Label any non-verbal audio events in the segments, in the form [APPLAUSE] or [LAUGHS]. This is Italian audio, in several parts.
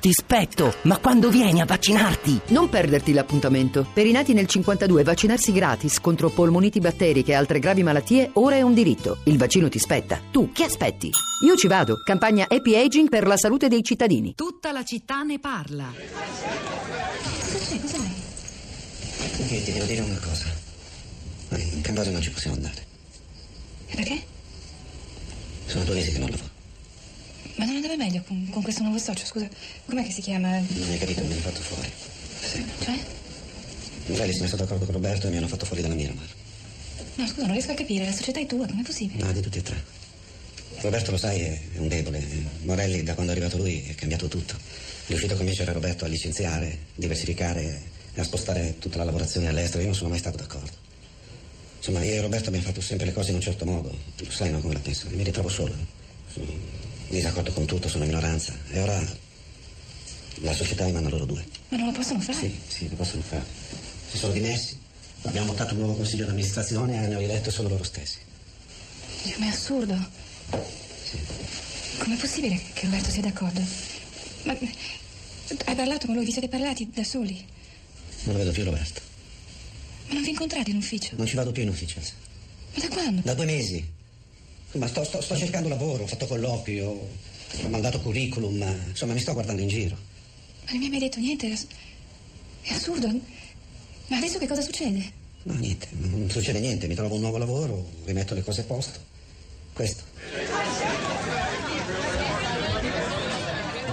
ti spetto, ma quando vieni a vaccinarti? Non perderti l'appuntamento. Per i nati nel 52 vaccinarsi gratis contro polmoniti batteriche e altre gravi malattie ora è un diritto. Il vaccino ti spetta. Tu che aspetti? Io ci vado. Campagna Happy Aging per la salute dei cittadini. Tutta la città ne parla. Cos'è? Cos'è? Perché ti devo dire una cosa. In Cambogia non ci possiamo andare. E perché? Sono due mesi che non lavoro. Ma non andava meglio con, con questo nuovo socio, scusa. Com'è che si chiama? Non hai capito, mi hanno fatto fuori. Sì. Cioè? Si è messo d'accordo con Roberto e mi hanno fatto fuori dalla Miramar. No, scusa, non riesco a capire. La società è tua, com'è possibile? No, di tutti e tre. Roberto, lo sai, è un debole. Morelli, da quando è arrivato lui, è cambiato tutto. È riuscito a convincere Roberto a licenziare, diversificare e a spostare tutta la lavorazione all'estero. Io non sono mai stato d'accordo. Insomma, io e Roberto abbiamo fatto sempre le cose in un certo modo. Tu sai, no, come la penso. Mi ritrovo solo. Sono disaccordo con tutto, sono in minoranza. E ora la società mi manda loro due. Ma non lo possono fare? Sì, sì, lo possono fare. Si sono dimessi. Abbiamo votato un nuovo consiglio d'amministrazione e hanno eletto solo loro stessi. Dio, ma è assurdo. Com'è possibile che Roberto sia d'accordo? Ma hai parlato con lui? Vi siete parlati da soli? Non lo vedo più Roberto. Ma non vi incontrate in ufficio? Non ci vado più in ufficio. Ma da quando? Da due mesi. Ma sto, sto- sto cercando lavoro, ho fatto colloqui, ho, mandato curriculum, ma, insomma mi sto guardando in giro. Ma non mi hai mai detto niente? È assurdo. Ma adesso che cosa succede? No, niente, non succede niente, mi trovo un nuovo lavoro, rimetto le cose a posto. Questo.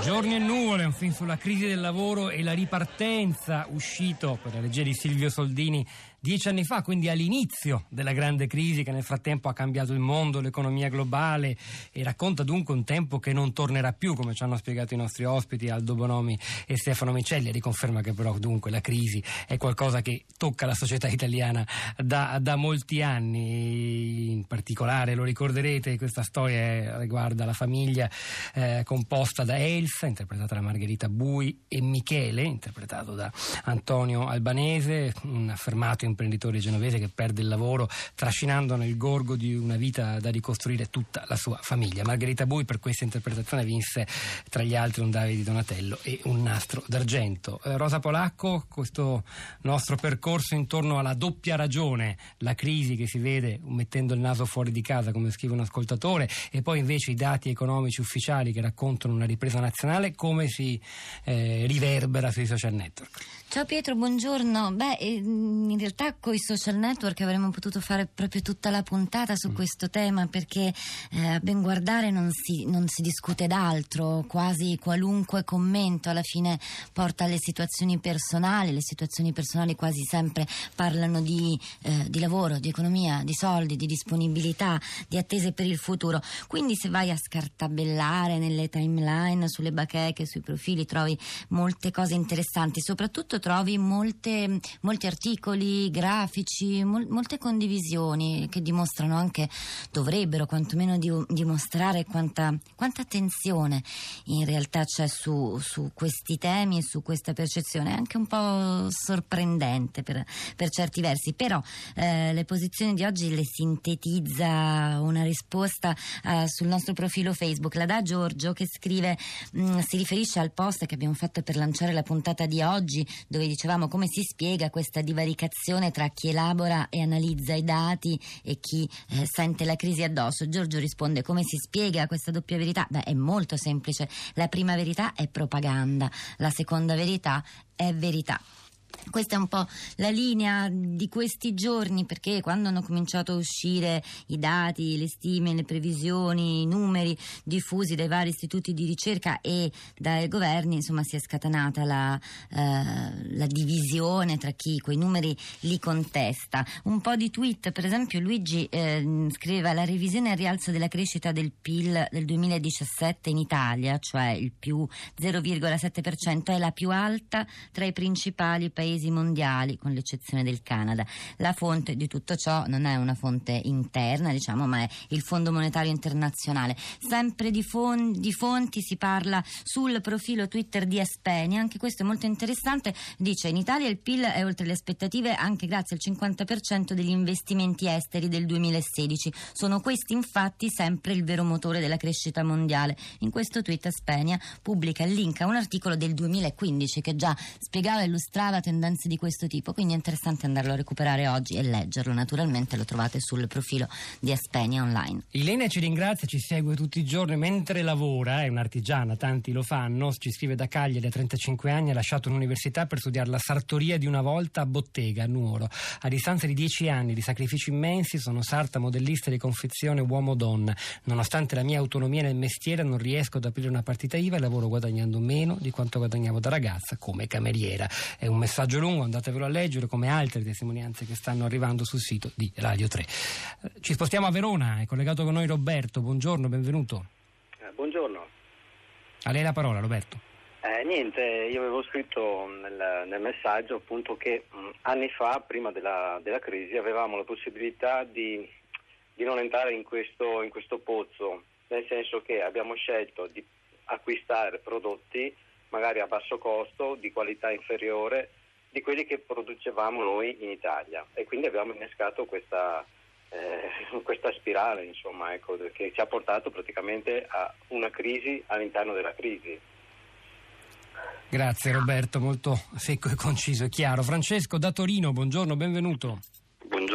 Giorni e nuvole, un film sulla crisi del lavoro e la ripartenza, uscito per la regia di Silvio Soldini dieci anni fa, quindi all'inizio della grande crisi che nel frattempo ha cambiato il mondo, l'economia globale e racconta dunque un tempo che non tornerà più, come ci hanno spiegato i nostri ospiti Aldo Bonomi e Stefano Micelli, riconferma che però dunque la crisi è qualcosa che tocca la società italiana da, da molti anni, in particolare lo ricorderete, questa storia riguarda la famiglia eh, composta da Elsa, interpretata da Margherita Bui, e Michele, interpretato da Antonio Albanese, un affermato imprenditore genovese che perde il lavoro trascinando nel gorgo di una vita da ricostruire tutta la sua famiglia. Margherita Bui per questa interpretazione vinse tra gli altri un Davide Donatello e un nastro d'argento. Eh, Rosa Polacco, questo nostro percorso intorno alla doppia ragione, la crisi che si vede mettendo il naso fuori di casa, come scrive un ascoltatore, e poi invece i dati economici ufficiali che raccontano una ripresa nazionale, come si eh, riverbera sui social network. Ciao Pietro, buongiorno. Beh, ehm, in realtà con i social network avremmo potuto fare proprio tutta la puntata su questo tema perché eh, a ben guardare non si, non si discute d'altro, quasi qualunque commento alla fine porta alle situazioni personali, le situazioni personali quasi sempre parlano di, eh, di lavoro, di economia, di soldi, di disponibilità, di attese per il futuro. Quindi se vai a scartabellare nelle timeline, sulle bacheche, sui profili, trovi molte cose interessanti, soprattutto trovi molte, molti articoli grafici, mol- molte condivisioni che dimostrano anche, dovrebbero quantomeno di- dimostrare quanta, quanta attenzione in realtà c'è su, su questi temi e su questa percezione, anche un po' sorprendente per, per certi versi, però eh, le posizioni di oggi le sintetizza una risposta eh, sul nostro profilo Facebook, la dà Giorgio che scrive, mh, si riferisce al post che abbiamo fatto per lanciare la puntata di oggi dove dicevamo come si spiega questa divaricazione tra chi elabora e analizza i dati e chi eh, sente la crisi addosso. Giorgio risponde come si spiega questa doppia verità? Beh, è molto semplice. La prima verità è propaganda, la seconda verità è verità. Questa è un po' la linea di questi giorni perché quando hanno cominciato a uscire i dati, le stime, le previsioni, i numeri diffusi dai vari istituti di ricerca e dai governi, insomma si è scatenata la, eh, la divisione tra chi quei numeri li contesta. Un po' di tweet, per esempio Luigi eh, scriveva la revisione al rialzo della crescita del PIL del 2017 in Italia, cioè il più 0,7%, è la più alta tra i principali paesi paesi mondiali, con l'eccezione del Canada. La fonte di tutto ciò non è una fonte interna, diciamo, ma è il Fondo Monetario Internazionale. Sempre di, fon- di fonti si parla sul profilo Twitter di Espenia, anche questo è molto interessante. Dice in Italia il PIL è oltre le aspettative anche grazie al 50% degli investimenti esteri del 2016. Sono questi infatti sempre il vero motore della crescita mondiale. In questo tweet Spenia pubblica il link a un articolo del 2015 che già spiegava e illustrava tendenze di questo tipo, quindi è interessante andarlo a recuperare oggi e leggerlo. Naturalmente lo trovate sul profilo di Espenia online. Ilenia ci ringrazia, ci segue tutti i giorni mentre lavora, è un'artigiana, tanti lo fanno, ci scrive da Cagliari a 35 anni, ha lasciato l'università per studiare la sartoria di una volta a Bottega, a Nuoro. A distanza di 10 anni di sacrifici immensi sono sarta modellista di confezione uomo-donna. Nonostante la mia autonomia nel mestiere non riesco ad aprire una partita IVA e lavoro guadagnando meno di quanto guadagnavo da ragazza come cameriera. È un messaggio lungo, andatevelo a leggere come altre testimonianze che stanno arrivando sul sito di Radio 3. Ci spostiamo a Verona, è collegato con noi Roberto, buongiorno, benvenuto. Eh, buongiorno. A lei la parola Roberto. Eh, niente, io avevo scritto nel, nel messaggio appunto che mh, anni fa, prima della, della, crisi, avevamo la possibilità di, di non entrare in questo, in questo pozzo, nel senso che abbiamo scelto di acquistare prodotti magari a basso costo, di qualità inferiore di quelli che producevamo noi in Italia e quindi abbiamo innescato questa, eh, [LAUGHS] questa spirale insomma, ecco, che ci ha portato praticamente a una crisi all'interno della crisi. Grazie Roberto, molto secco e conciso e chiaro. Francesco da Torino, buongiorno, benvenuto.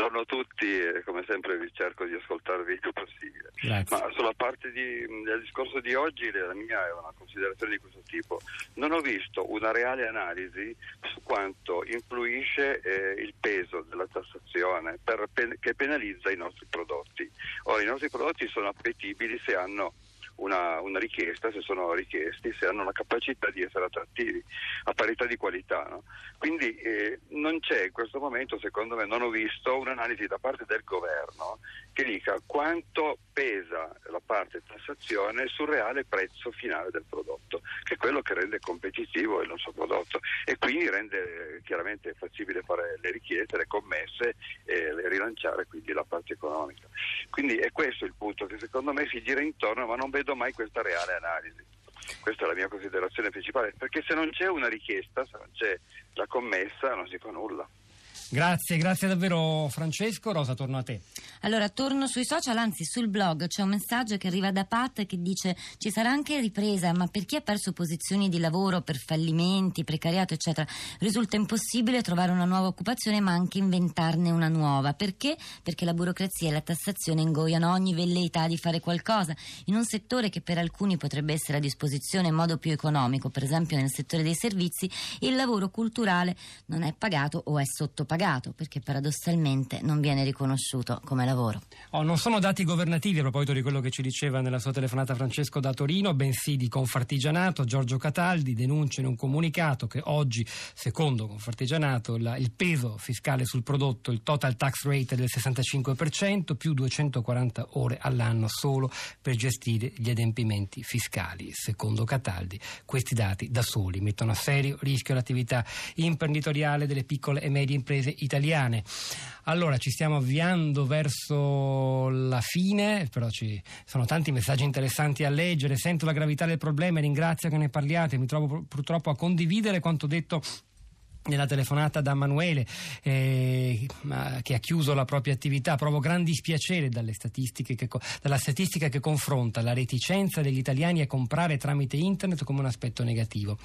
Buongiorno a tutti e come sempre vi cerco di ascoltarvi il più possibile. Grazie. Ma sulla parte di, del discorso di oggi la mia è una considerazione di questo tipo. Non ho visto una reale analisi su quanto influisce eh, il peso della tassazione per, che penalizza i nostri prodotti. Ora, i nostri prodotti sono appetibili se hanno una, una, richiesta, se sono richiesti, se hanno la capacità di essere attrattivi a parità di qualità. No? Quindi eh, non c'è in questo momento, secondo me, non ho visto un'analisi da parte del governo che dica quanto pesa la parte tassazione sul reale prezzo finale del prodotto, che è quello che rende competitivo il nostro prodotto e quindi rende chiaramente fattibile fare le richieste, le commesse e rilanciare quindi la parte economica. Quindi è questo il punto che secondo me si gira intorno, ma non vedo mai questa reale analisi. Questa è la mia considerazione principale, perché se non c'è una richiesta, se non c'è la commessa, non si fa nulla. Grazie, grazie davvero Francesco. Rosa, torno a te. Allora, torno sui social, anzi sul blog c'è un messaggio che arriva da Pat che dice ci sarà anche ripresa, ma per chi ha perso posizioni di lavoro per fallimenti, precariato, eccetera, risulta impossibile trovare una nuova occupazione, ma anche inventarne una nuova. Perché? Perché la burocrazia e la tassazione ingoiano ogni velleità di fare qualcosa in un settore che per alcuni potrebbe essere a disposizione in modo più economico, per esempio nel settore dei servizi, il lavoro culturale non è pagato o è sottopagato pagato perché paradossalmente non viene riconosciuto come lavoro. Oh, non sono dati governativi a proposito di quello che ci diceva nella sua telefonata Francesco da Torino, bensì di Confartigianato. Giorgio Cataldi denuncia in un comunicato che oggi, secondo Confartigianato, la, il peso fiscale sul prodotto, il total tax rate è del 65%, più 240 ore all'anno solo per gestire gli adempimenti fiscali. Secondo Cataldi, questi dati da soli mettono a serio rischio l'attività imprenditoriale delle piccole e medie imprese imprese italiane. Allora ci stiamo avviando verso la fine, però ci sono tanti messaggi interessanti a leggere, sento la gravità del problema e ringrazio che ne parliate, mi trovo purtroppo a condividere quanto detto nella telefonata da Manuele eh, che ha chiuso la propria attività. Provo gran dispiacere dalla statistica che confronta la reticenza degli italiani a comprare tramite internet come un aspetto negativo.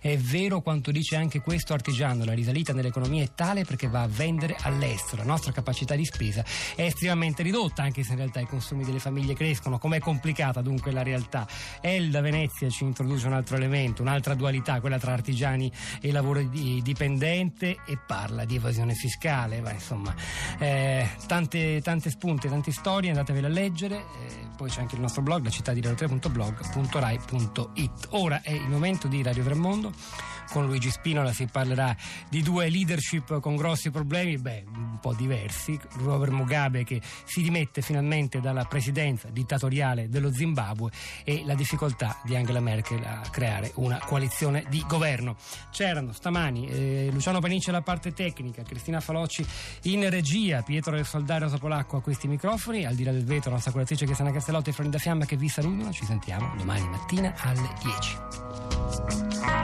È vero quanto dice anche questo artigiano la risalita nell'economia è tale perché va a vendere all'estero. La nostra capacità di spesa è estremamente ridotta anche se in realtà i consumi delle famiglie crescono. Com'è complicata dunque la realtà? Elda Venezia ci introduce un altro elemento un'altra dualità quella tra artigiani e lavoro dipendenti indipendente e parla di evasione fiscale. Ma insomma, eh, tante, tante spunte, tante storie, andatevele a leggere. Eh, poi c'è anche il nostro blog, la città di radio3.blog.rai.it. Ora è il momento di Radio Tremondo con Luigi Spinola si parlerà di due leadership con grossi problemi, beh, un po' diversi. Robert Mugabe che si dimette finalmente dalla presidenza dittatoriale dello Zimbabwe e la difficoltà di Angela Merkel a creare una coalizione di governo. C'erano stamani eh, Luciano Panicci alla parte tecnica, Cristina Falocci in regia, Pietro del Soldario Polacco a questi microfoni, al di là del vetro la nostra curatrice Cristiana Castellotti e Florinda Fiamma che vi salutano, ci sentiamo domani mattina alle 10.